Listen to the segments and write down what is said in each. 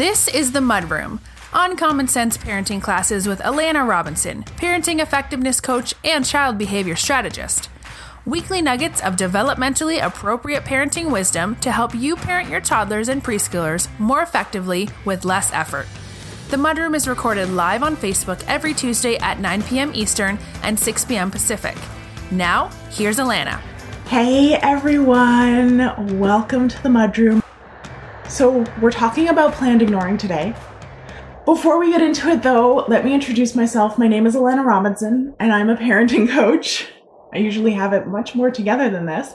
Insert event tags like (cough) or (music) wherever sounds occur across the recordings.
This is the Mudroom, Uncommon Sense Parenting classes with Alana Robinson, parenting effectiveness coach and child behavior strategist. Weekly nuggets of developmentally appropriate parenting wisdom to help you parent your toddlers and preschoolers more effectively with less effort. The Mudroom is recorded live on Facebook every Tuesday at 9 p.m. Eastern and 6 p.m. Pacific. Now, here's Alana. Hey everyone, welcome to the Mudroom. So, we're talking about planned ignoring today. Before we get into it though, let me introduce myself. My name is Alana Robinson, and I'm a parenting (laughs) coach. I usually have it much more together than this.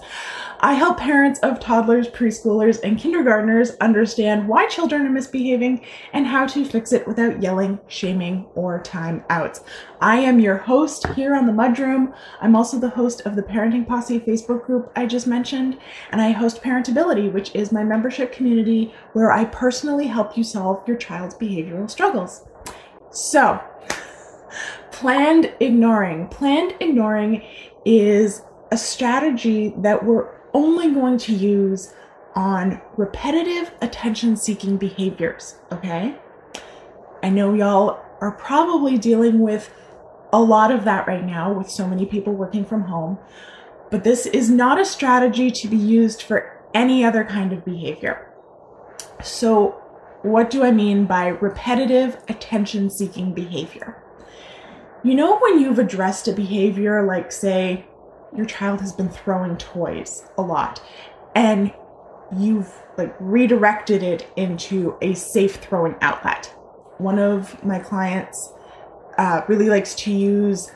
I help parents of toddlers, preschoolers, and kindergartners understand why children are misbehaving and how to fix it without yelling, shaming, or time outs. I am your host here on the Mudroom. I'm also the host of the Parenting Posse Facebook group I just mentioned, and I host Parentability, which is my membership community where I personally help you solve your child's behavioral struggles. So, planned ignoring. Planned ignoring is a strategy that we're only going to use on repetitive attention seeking behaviors, okay? I know y'all are probably dealing with a lot of that right now with so many people working from home, but this is not a strategy to be used for any other kind of behavior. So, what do I mean by repetitive attention seeking behavior? You know, when you've addressed a behavior like, say, your child has been throwing toys a lot and you've like redirected it into a safe throwing outlet. One of my clients uh, really likes to use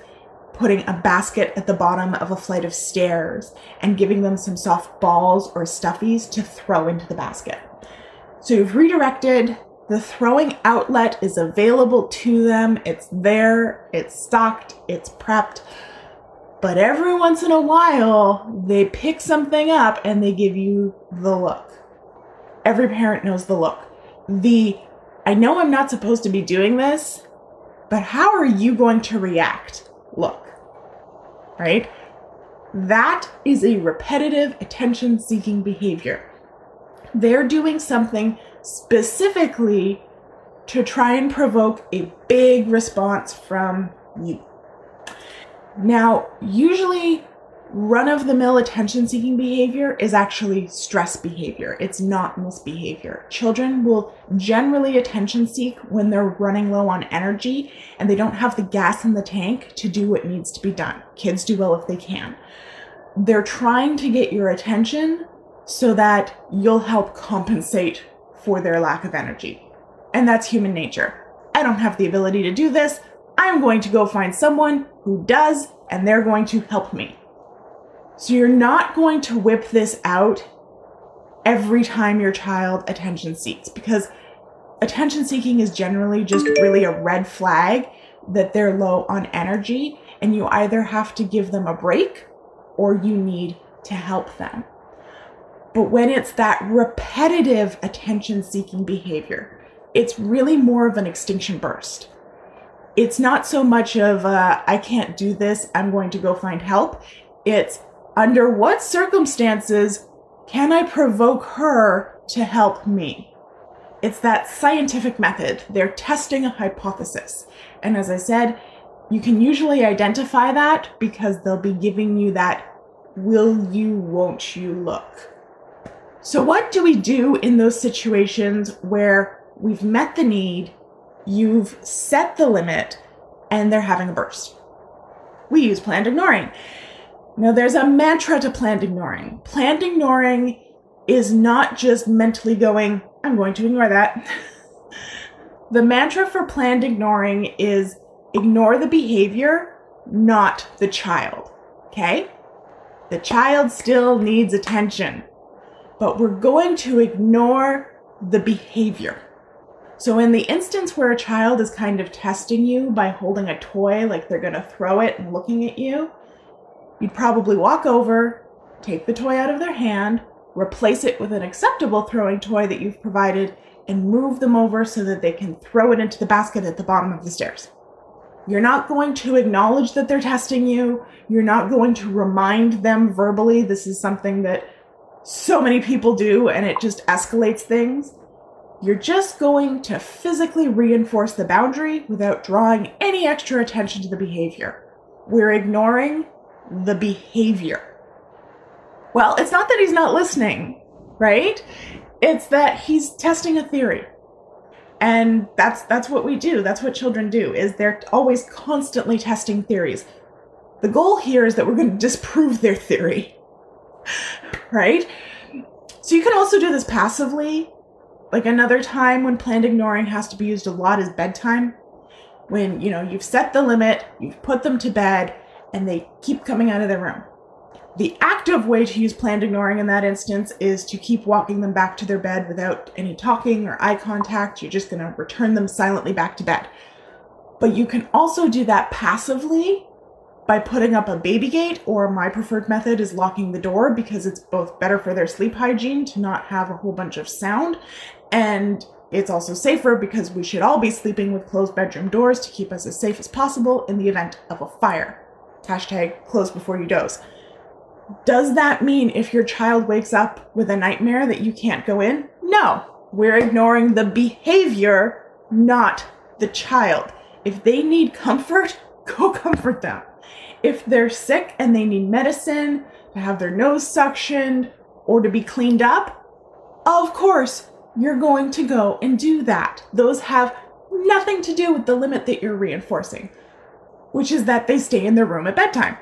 putting a basket at the bottom of a flight of stairs and giving them some soft balls or stuffies to throw into the basket. So you've redirected, the throwing outlet is available to them, it's there, it's stocked, it's prepped. But every once in a while, they pick something up and they give you the look. Every parent knows the look. The, I know I'm not supposed to be doing this, but how are you going to react? Look. Right? That is a repetitive attention seeking behavior. They're doing something specifically to try and provoke a big response from you. Now, usually run of the mill attention seeking behavior is actually stress behavior. It's not misbehavior. Children will generally attention seek when they're running low on energy and they don't have the gas in the tank to do what needs to be done. Kids do well if they can. They're trying to get your attention so that you'll help compensate for their lack of energy. And that's human nature. I don't have the ability to do this. I'm going to go find someone who does, and they're going to help me. So you're not going to whip this out every time your child attention seeks because attention seeking is generally just really a red flag that they're low on energy and you either have to give them a break or you need to help them. But when it's that repetitive attention seeking behavior, it's really more of an extinction burst it's not so much of uh, I can't do this, I'm going to go find help. It's under what circumstances can I provoke her to help me? It's that scientific method. They're testing a hypothesis. And as I said, you can usually identify that because they'll be giving you that will you, won't you look. So, what do we do in those situations where we've met the need you've set the limit and they're having a burst. We use planned ignoring. Now, there's a mantra to planned ignoring. Planned ignoring is not just mentally going, I'm going to ignore that. (laughs) the mantra for planned ignoring is ignore the behavior, not the child. Okay? The child still needs attention, but we're going to ignore the behavior. So, in the instance where a child is kind of testing you by holding a toy, like they're going to throw it and looking at you, you'd probably walk over, take the toy out of their hand, replace it with an acceptable throwing toy that you've provided, and move them over so that they can throw it into the basket at the bottom of the stairs. You're not going to acknowledge that they're testing you. You're not going to remind them verbally. This is something that so many people do, and it just escalates things You're just going to physically reinforce the boundary without drawing any extra attention to the behavior. We're ignoring the behavior. Well, it's not that he's not listening, right? It's that he's testing a theory. And that's that's what we do. That's what children do. Is they're always constantly testing theories. The goal here is that we're going to disprove their theory. (laughs) right? So you can also do this passively. Like another time when planned ignoring has to be used a lot is bedtime. When, you know, you've set the limit, you've put them to bed, and they keep coming out of their room. The active way to use planned ignoring in that instance is to keep walking them back to their bed without any talking or eye contact. You're just going to return them silently back to bed. But you can also do that passively by putting up a baby gate, or my preferred method is locking the door because it's both better for their sleep hygiene to not have a whole bunch of sound, and it's also safer because we should all be sleeping with closed bedroom doors to keep us as safe as possible in the event of a fire. Hashtag close before you doze. Does that mean if your child wakes up with a nightmare that you can't go in? No. We're ignoring the behavior, not the child. If they need comfort, (laughs) go comfort them. If they're sick and they need medicine, to have their nose suctioned, or to be cleaned up, of course, you're going to go and do that. Those have nothing to do with the limit that you're reinforcing, which is that they stay in their room at bedtime.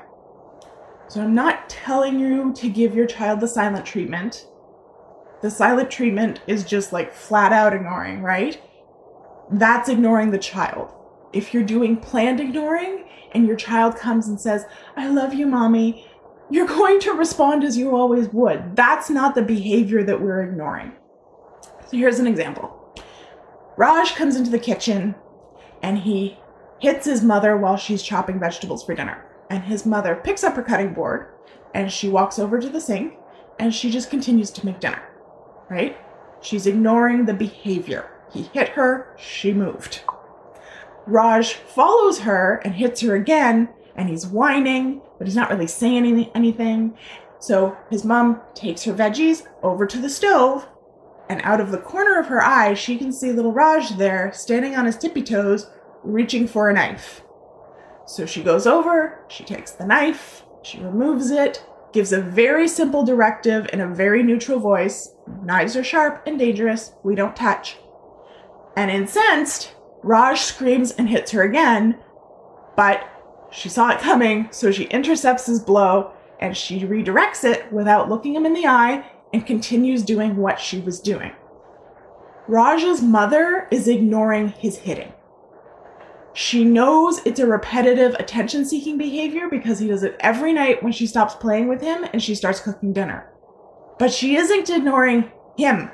So I'm not telling you to give your child the silent treatment. The silent treatment is just like flat out ignoring, right? That's ignoring the child. If you're doing planned ignoring and your child comes and says, I love you, mommy, you're going to respond as you always would. That's not the behavior that we're ignoring. So here's an example Raj comes into the kitchen and he hits his mother while she's chopping vegetables for dinner and his mother picks up her cutting board and she walks over to the sink and she just continues to make dinner, right? She's ignoring the behavior. He hit her, she moved. Raj follows her and hits her again, and he's whining, but he's not really saying anything. So his mom takes her veggies over to the stove, and out of the corner of her eye, she can see little Raj there standing on his tippy toes, reaching for a knife. So she goes over, she takes the knife, she removes it, gives a very simple directive in a very neutral voice knives are sharp and dangerous, we don't touch. And incensed, Raj screams and hits her again, but she saw it coming, so she intercepts his blow and she redirects it without looking him in the eye and continues doing what she was doing. Raj's mother is ignoring his hitting. She knows it's a repetitive attention seeking behavior because he does it every night when she stops playing with him and she starts cooking dinner. But she isn't ignoring him.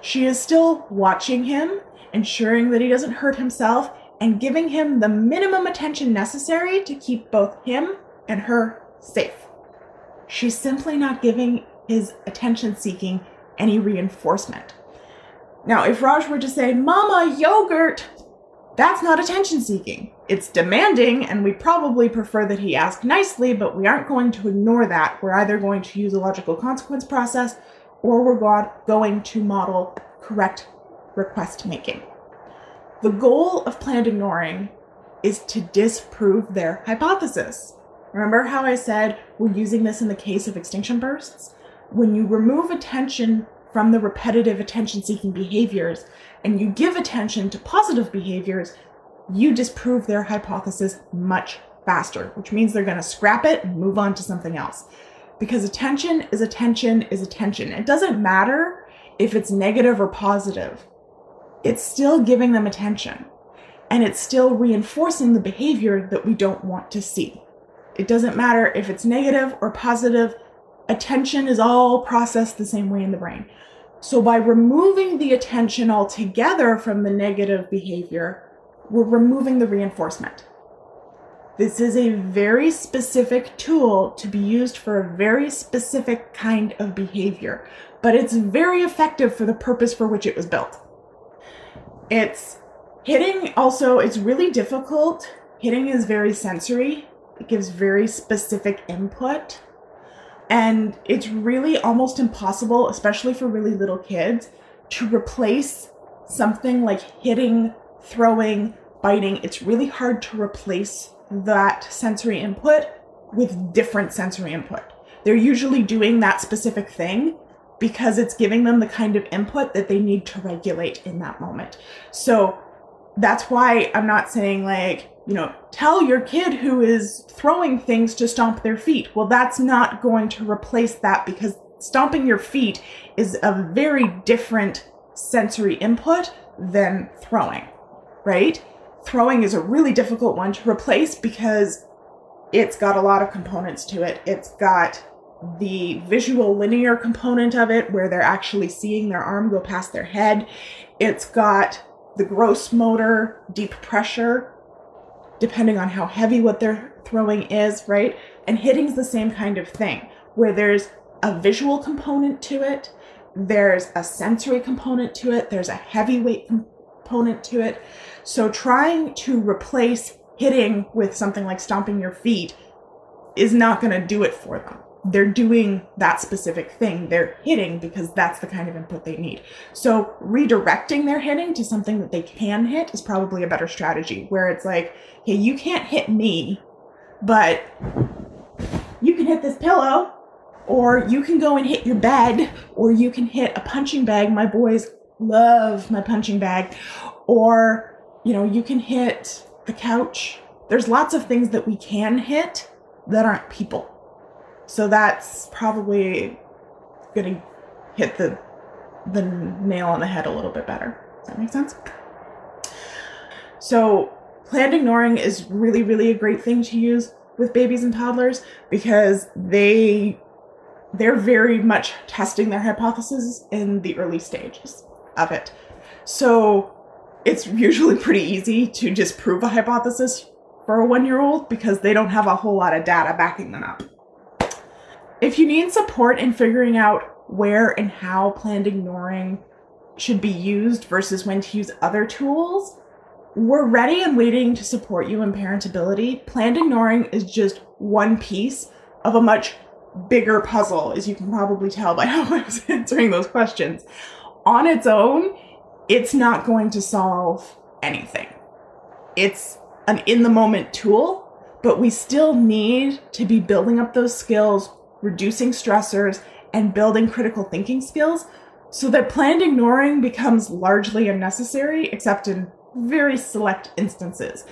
She is still watching him, ensuring that he doesn't hurt himself, and giving him the minimum attention necessary to keep both him and her safe. She's simply not giving his attention seeking any reinforcement. Now, if Raj were to say, Mama, yogurt, that's not attention seeking. It's demanding, and we probably prefer that he ask nicely, but we aren't going to ignore that. We're either going to use a logical consequence process or we're going to model correct request making. The goal of planned ignoring is to disprove their hypothesis. Remember how I said we're using this in the case of extinction bursts? When you remove attention from the repetitive attention seeking behaviors, and you give attention to positive behaviors, you disprove their hypothesis much faster, which means they're going to scrap it and move on to something else. Because attention is attention is attention. It doesn't matter if it's negative or positive, it's still giving them attention. And it's still reinforcing the behavior that we don't want to see. It doesn't matter if it's negative or positive, attention is all processed the same way in the brain. So by removing the attention altogether from the negative behavior, we're removing the reinforcement. This is a very specific tool to be used for a very specific kind of behavior, but it's very effective for the purpose for which it was built. It's hitting also, it's really difficult. Hitting is very sensory. It gives very specific input. And it's really almost impossible, especially for really little kids, to replace something like hitting, throwing, biting, it's really hard to replace that sensory input with different sensory input. They're usually doing that specific thing because it's giving them the kind of input that they need to regulate in that moment. So that's why I'm not saying like, you know, tell your kid who is throwing things to stomp their feet. Well, that's not going to replace that because stomping your feet is a very different sensory input than throwing, right? Throwing is a really difficult one to replace because it's got a lot of components to it. It's got the visual linear component of it where they're actually seeing their arm go past their head. It's got the gross motor, deep pressure, depending on how heavy what they're throwing is, right? And hitting's the same kind of thing where there's a visual component to it, there's a sensory component to it, there's a heavyweight component to it. So trying to replace hitting with something like stomping your feet is not going to do it for them they're doing that specific thing. They're hitting because that's the kind of input they need. So redirecting their hitting to something that they can hit is probably a better strategy where it's like, hey, you can't hit me, but you can hit this pillow or you can go and hit your bed or you can hit a punching bag. My boys love my punching bag or, you know, you can hit the couch. There's lots of things that we can hit that aren't people so that's probably going to hit the the nail on the head a little bit better. Does that make sense? So, planned ignoring is really really a great thing to use with babies and toddlers because they they're very much testing their hypothesis in the early stages of it. So, it's usually pretty easy to disprove a hypothesis for a 1-year-old because they don't have a whole lot of data backing them up. If you need support in figuring out where and how planned ignoring should be used versus when to use other tools, we're ready and waiting to support you in parentability. Planned ignoring is just one piece of a much bigger puzzle, as you can probably tell by (laughs) how I was answering those questions. On its own, it's not going to solve anything. It's an in the moment tool, but we still need to be building up those skills reducing stressors, and building critical thinking skills so that planned ignoring becomes largely unnecessary, except in very select instances.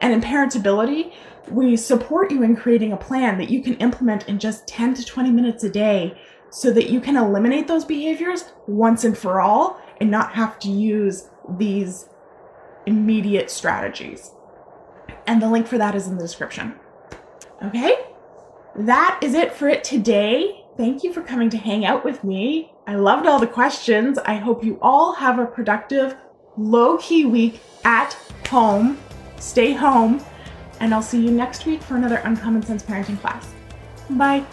And in parentability, we support you in creating a plan that you can implement in just 10 to 20 minutes a day so that you can eliminate those behaviors once and for all and not have to use these immediate strategies. And the link for that is in the description. Okay? That is it for it today. Thank you for coming to hang out with me. I loved all the questions. I hope you all have a productive, low key week at home. Stay home. And I'll see you next week for another Uncommon Sense Parenting class. Bye.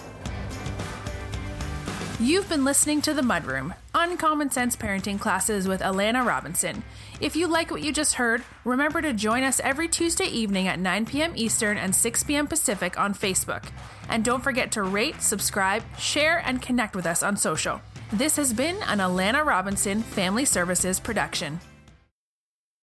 You've been listening to The Mudroom, Uncommon Sense Parenting Classes with Alana Robinson. If you like what you just heard, remember to join us every Tuesday evening at 9 p.m. Eastern and 6 p.m. Pacific on Facebook. And don't forget to rate, subscribe, share, and connect with us on social. This has been an Alana Robinson Family Services production.